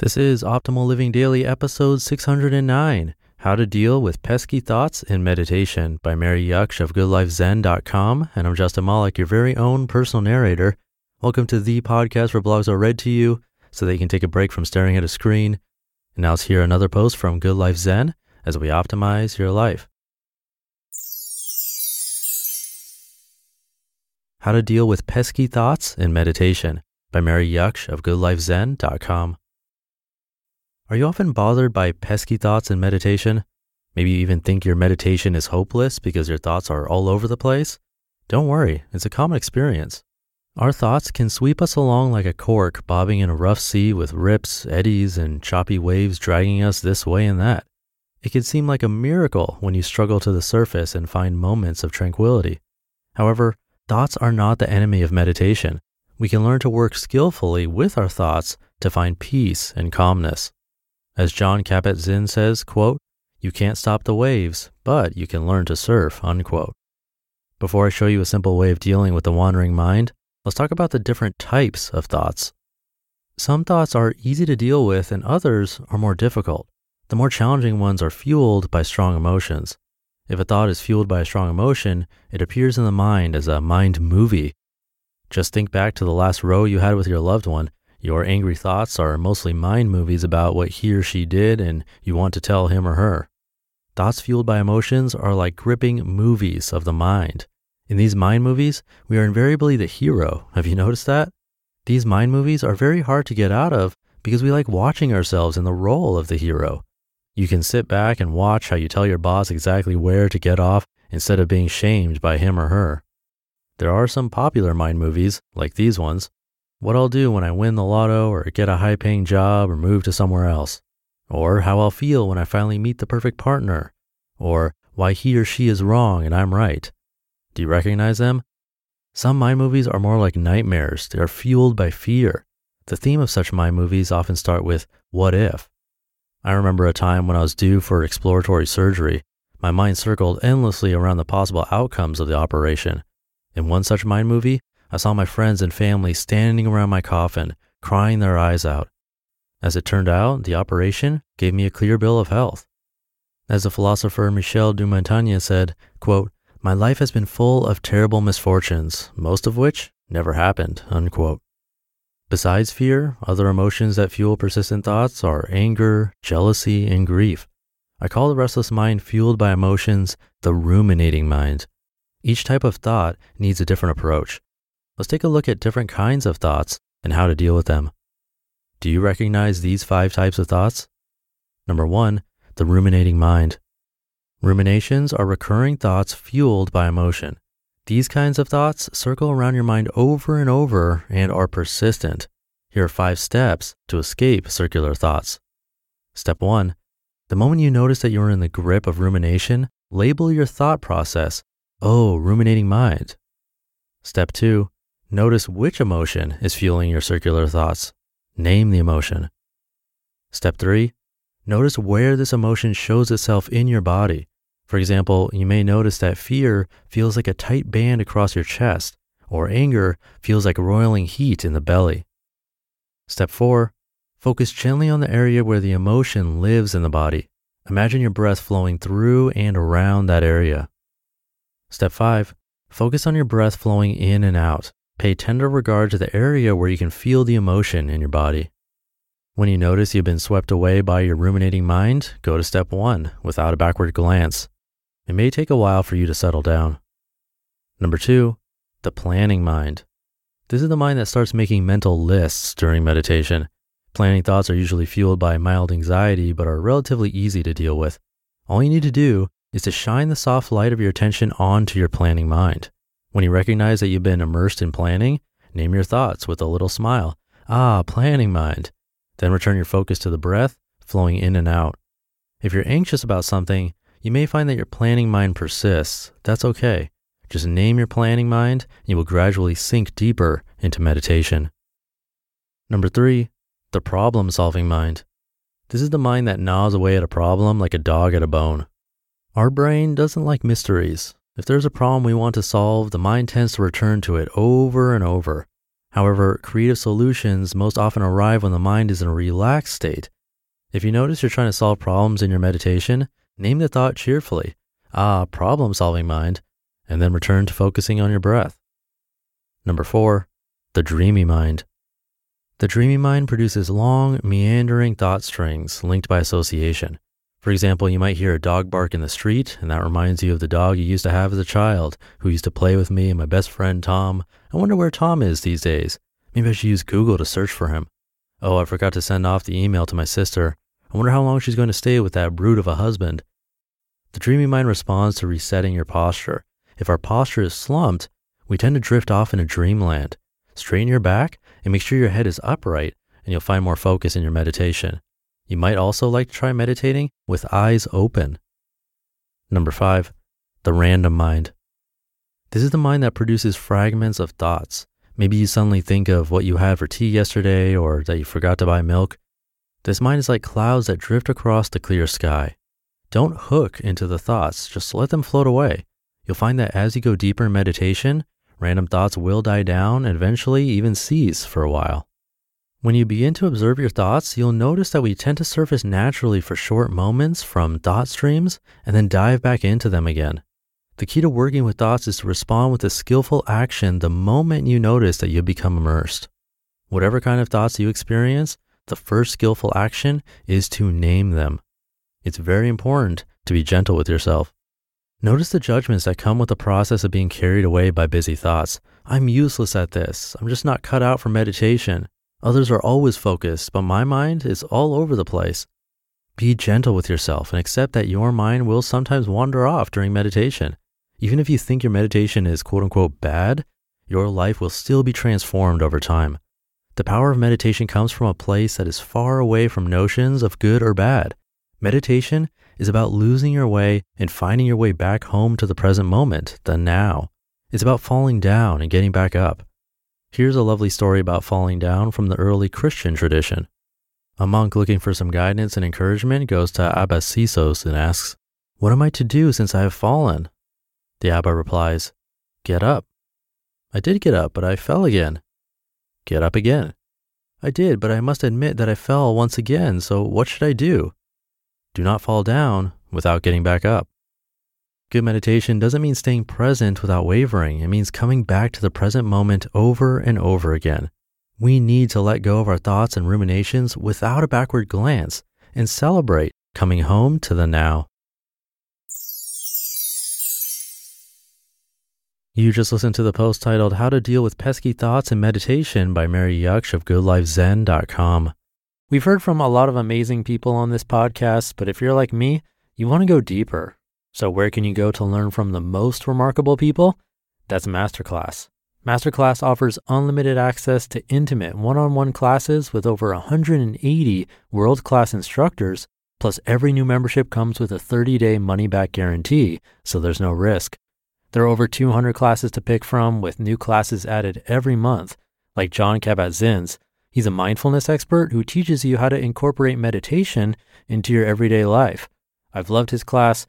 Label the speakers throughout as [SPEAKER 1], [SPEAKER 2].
[SPEAKER 1] This is Optimal Living Daily, episode 609 How to Deal with Pesky Thoughts in Meditation by Mary Jaksch of GoodLifeZen.com. And I'm Justin Malik, your very own personal narrator. Welcome to the podcast where blogs are read to you so that you can take a break from staring at a screen. And now let's hear another post from Good Life Zen as we optimize your life. How to Deal with Pesky Thoughts in Meditation by Mary Jaksch of GoodLifeZen.com. Are you often bothered by pesky thoughts in meditation? Maybe you even think your meditation is hopeless because your thoughts are all over the place? Don't worry, it's a common experience. Our thoughts can sweep us along like a cork bobbing in a rough sea with rips, eddies, and choppy waves dragging us this way and that. It can seem like a miracle when you struggle to the surface and find moments of tranquility. However, thoughts are not the enemy of meditation. We can learn to work skillfully with our thoughts to find peace and calmness. As Jon Kabat-Zinn says, quote, you can't stop the waves, but you can learn to surf, unquote. Before I show you a simple way of dealing with the wandering mind, let's talk about the different types of thoughts. Some thoughts are easy to deal with and others are more difficult. The more challenging ones are fueled by strong emotions. If a thought is fueled by a strong emotion, it appears in the mind as a mind movie. Just think back to the last row you had with your loved one your angry thoughts are mostly mind movies about what he or she did and you want to tell him or her. Thoughts fueled by emotions are like gripping movies of the mind. In these mind movies, we are invariably the hero. Have you noticed that? These mind movies are very hard to get out of because we like watching ourselves in the role of the hero. You can sit back and watch how you tell your boss exactly where to get off instead of being shamed by him or her. There are some popular mind movies, like these ones, what I'll do when I win the lotto or get a high paying job or move to somewhere else, or how I'll feel when I finally meet the perfect partner, or why he or she is wrong and I'm right. Do you recognize them? Some mind movies are more like nightmares. They are fueled by fear. The theme of such mind movies often start with what if. I remember a time when I was due for exploratory surgery. My mind circled endlessly around the possible outcomes of the operation. In one such mind movie, I saw my friends and family standing around my coffin, crying their eyes out. As it turned out, the operation gave me a clear bill of health. As the philosopher Michel de Montaigne said, quote, My life has been full of terrible misfortunes, most of which never happened, unquote. Besides fear, other emotions that fuel persistent thoughts are anger, jealousy, and grief. I call the restless mind fueled by emotions the ruminating mind. Each type of thought needs a different approach let's take a look at different kinds of thoughts and how to deal with them. Do you recognize these five types of thoughts? Number one, the ruminating mind. Ruminations are recurring thoughts fueled by emotion. These kinds of thoughts circle around your mind over and over and are persistent. Here are five steps to escape circular thoughts. Step one, the moment you notice that you're in the grip of rumination, label your thought process, oh, ruminating mind. Step two, Notice which emotion is fueling your circular thoughts. Name the emotion. Step three, notice where this emotion shows itself in your body. For example, you may notice that fear feels like a tight band across your chest, or anger feels like roiling heat in the belly. Step four, focus gently on the area where the emotion lives in the body. Imagine your breath flowing through and around that area. Step five, focus on your breath flowing in and out. Pay tender regard to the area where you can feel the emotion in your body. When you notice you've been swept away by your ruminating mind, go to step one without a backward glance. It may take a while for you to settle down. Number two, the planning mind. This is the mind that starts making mental lists during meditation. Planning thoughts are usually fueled by mild anxiety, but are relatively easy to deal with. All you need to do is to shine the soft light of your attention onto your planning mind. When you recognize that you've been immersed in planning, name your thoughts with a little smile. Ah, planning mind. Then return your focus to the breath, flowing in and out. If you're anxious about something, you may find that your planning mind persists. That's okay. Just name your planning mind, and you will gradually sink deeper into meditation. Number three, the problem solving mind. This is the mind that gnaws away at a problem like a dog at a bone. Our brain doesn't like mysteries. If there's a problem we want to solve, the mind tends to return to it over and over. However, creative solutions most often arrive when the mind is in a relaxed state. If you notice you're trying to solve problems in your meditation, name the thought cheerfully, ah, problem solving mind, and then return to focusing on your breath. Number four, the dreamy mind. The dreamy mind produces long, meandering thought strings linked by association. For example, you might hear a dog bark in the street, and that reminds you of the dog you used to have as a child, who used to play with me and my best friend Tom. I wonder where Tom is these days. Maybe I should use Google to search for him. Oh, I forgot to send off the email to my sister. I wonder how long she's going to stay with that brute of a husband. The dreamy mind responds to resetting your posture. If our posture is slumped, we tend to drift off into dreamland. Straighten your back and make sure your head is upright, and you'll find more focus in your meditation. You might also like to try meditating with eyes open. Number five, the random mind. This is the mind that produces fragments of thoughts. Maybe you suddenly think of what you had for tea yesterday or that you forgot to buy milk. This mind is like clouds that drift across the clear sky. Don't hook into the thoughts, just let them float away. You'll find that as you go deeper in meditation, random thoughts will die down and eventually even cease for a while. When you begin to observe your thoughts, you'll notice that we tend to surface naturally for short moments from thought streams and then dive back into them again. The key to working with thoughts is to respond with a skillful action the moment you notice that you become immersed. Whatever kind of thoughts you experience, the first skillful action is to name them. It's very important to be gentle with yourself. Notice the judgments that come with the process of being carried away by busy thoughts. I'm useless at this. I'm just not cut out for meditation. Others are always focused, but my mind is all over the place. Be gentle with yourself and accept that your mind will sometimes wander off during meditation. Even if you think your meditation is quote unquote bad, your life will still be transformed over time. The power of meditation comes from a place that is far away from notions of good or bad. Meditation is about losing your way and finding your way back home to the present moment, the now. It's about falling down and getting back up. Here's a lovely story about falling down from the early Christian tradition. A monk looking for some guidance and encouragement goes to Abba Sisos and asks, What am I to do since I have fallen? The Abba replies, Get up. I did get up, but I fell again. Get up again. I did, but I must admit that I fell once again, so what should I do? Do not fall down without getting back up. Good meditation doesn't mean staying present without wavering. It means coming back to the present moment over and over again. We need to let go of our thoughts and ruminations without a backward glance and celebrate coming home to the now. You just listened to the post titled How to Deal with Pesky Thoughts in Meditation by Mary Jaksch of GoodLifeZen.com. We've heard from a lot of amazing people on this podcast, but if you're like me, you want to go deeper. So, where can you go to learn from the most remarkable people? That's Masterclass. Masterclass offers unlimited access to intimate one on one classes with over 180 world class instructors. Plus, every new membership comes with a 30 day money back guarantee, so there's no risk. There are over 200 classes to pick from, with new classes added every month, like Jon Kabat-Zinn's. He's a mindfulness expert who teaches you how to incorporate meditation into your everyday life. I've loved his class.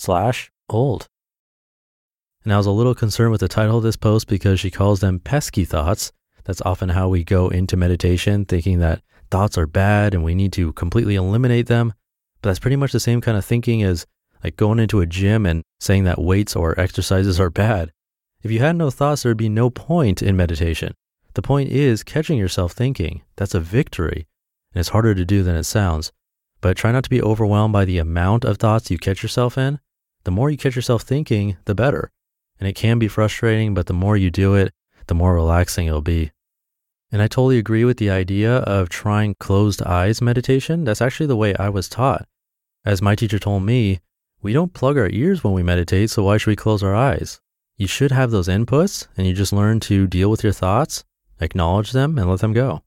[SPEAKER 1] slash old. And I was a little concerned with the title of this post because she calls them pesky thoughts. That's often how we go into meditation, thinking that thoughts are bad and we need to completely eliminate them. But that's pretty much the same kind of thinking as like going into a gym and saying that weights or exercises are bad. If you had no thoughts, there'd be no point in meditation. The point is catching yourself thinking. That's a victory. And it's harder to do than it sounds. But try not to be overwhelmed by the amount of thoughts you catch yourself in. The more you catch yourself thinking, the better. And it can be frustrating, but the more you do it, the more relaxing it'll be. And I totally agree with the idea of trying closed eyes meditation. That's actually the way I was taught. As my teacher told me, we don't plug our ears when we meditate, so why should we close our eyes? You should have those inputs and you just learn to deal with your thoughts acknowledge them, and let them go.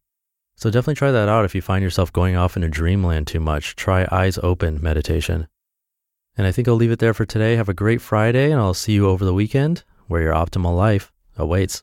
[SPEAKER 1] So definitely try that out if you find yourself going off into dreamland too much. Try eyes open meditation. And I think I'll leave it there for today. Have a great Friday, and I'll see you over the weekend where your optimal life awaits.